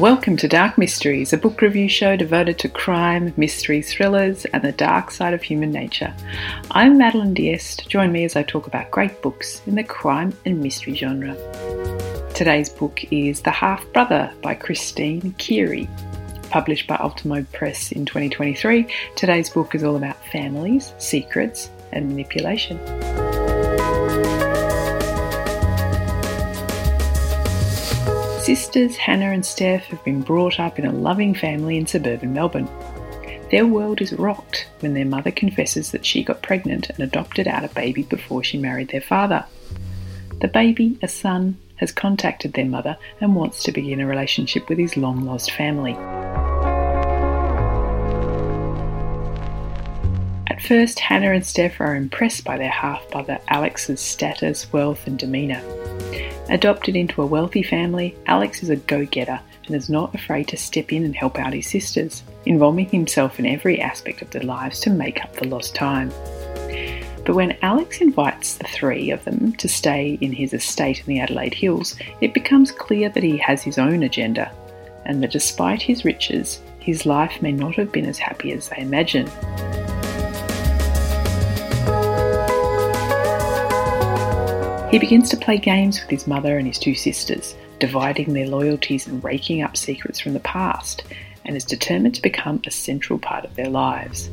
Welcome to Dark Mysteries, a book review show devoted to crime, mystery, thrillers, and the dark side of human nature. I'm Madeleine d'Este. Join me as I talk about great books in the crime and mystery genre. Today's book is The Half Brother by Christine Keighery. Published by Ultimo Press in 2023, today's book is all about families, secrets, and manipulation. Sisters Hannah and Steph have been brought up in a loving family in suburban Melbourne. Their world is rocked when their mother confesses that she got pregnant and adopted out a baby before she married their father. The baby, a son, has contacted their mother and wants to begin a relationship with his long lost family. At first, Hannah and Steph are impressed by their half brother Alex's status, wealth, and demeanour. Adopted into a wealthy family, Alex is a go getter and is not afraid to step in and help out his sisters, involving himself in every aspect of their lives to make up the lost time. But when Alex invites the three of them to stay in his estate in the Adelaide Hills, it becomes clear that he has his own agenda, and that despite his riches, his life may not have been as happy as they imagine. He begins to play games with his mother and his two sisters, dividing their loyalties and raking up secrets from the past, and is determined to become a central part of their lives.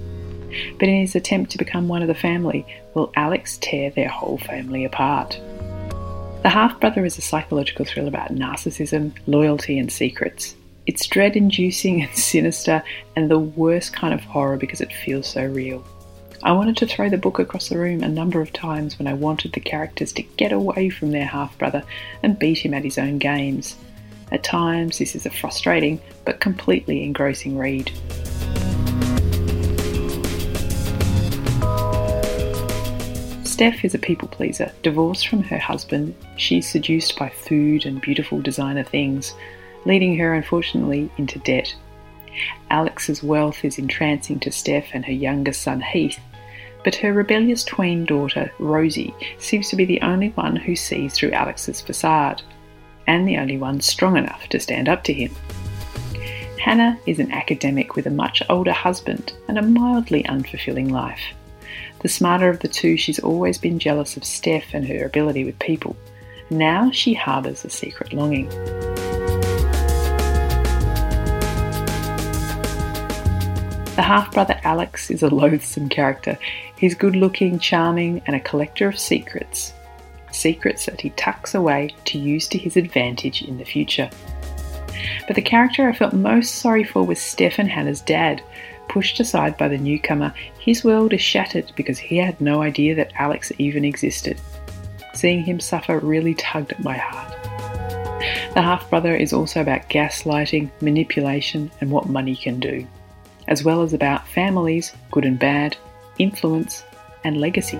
But in his attempt to become one of the family, will Alex tear their whole family apart? The Half Brother is a psychological thriller about narcissism, loyalty, and secrets. It's dread inducing and sinister, and the worst kind of horror because it feels so real. I wanted to throw the book across the room a number of times when I wanted the characters to get away from their half brother and beat him at his own games. At times, this is a frustrating but completely engrossing read. Steph is a people pleaser. Divorced from her husband, she's seduced by food and beautiful designer things, leading her unfortunately into debt. Alex's wealth is entrancing to Steph and her younger son Heath, but her rebellious tween daughter, Rosie, seems to be the only one who sees through Alex's facade, and the only one strong enough to stand up to him. Hannah is an academic with a much older husband and a mildly unfulfilling life. The smarter of the two, she's always been jealous of Steph and her ability with people. Now she harbours a secret longing. The half brother Alex is a loathsome character. He's good looking, charming, and a collector of secrets. Secrets that he tucks away to use to his advantage in the future. But the character I felt most sorry for was Steph and Hannah's dad. Pushed aside by the newcomer, his world is shattered because he had no idea that Alex even existed. Seeing him suffer really tugged at my heart. The half brother is also about gaslighting, manipulation, and what money can do as well as about families, good and bad, influence, and legacy.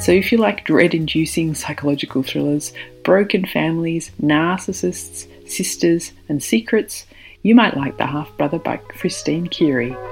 So, if you like dread inducing psychological thrillers, broken families, narcissists, sisters, and secrets, you might like The Half Brother by Christine Keighery.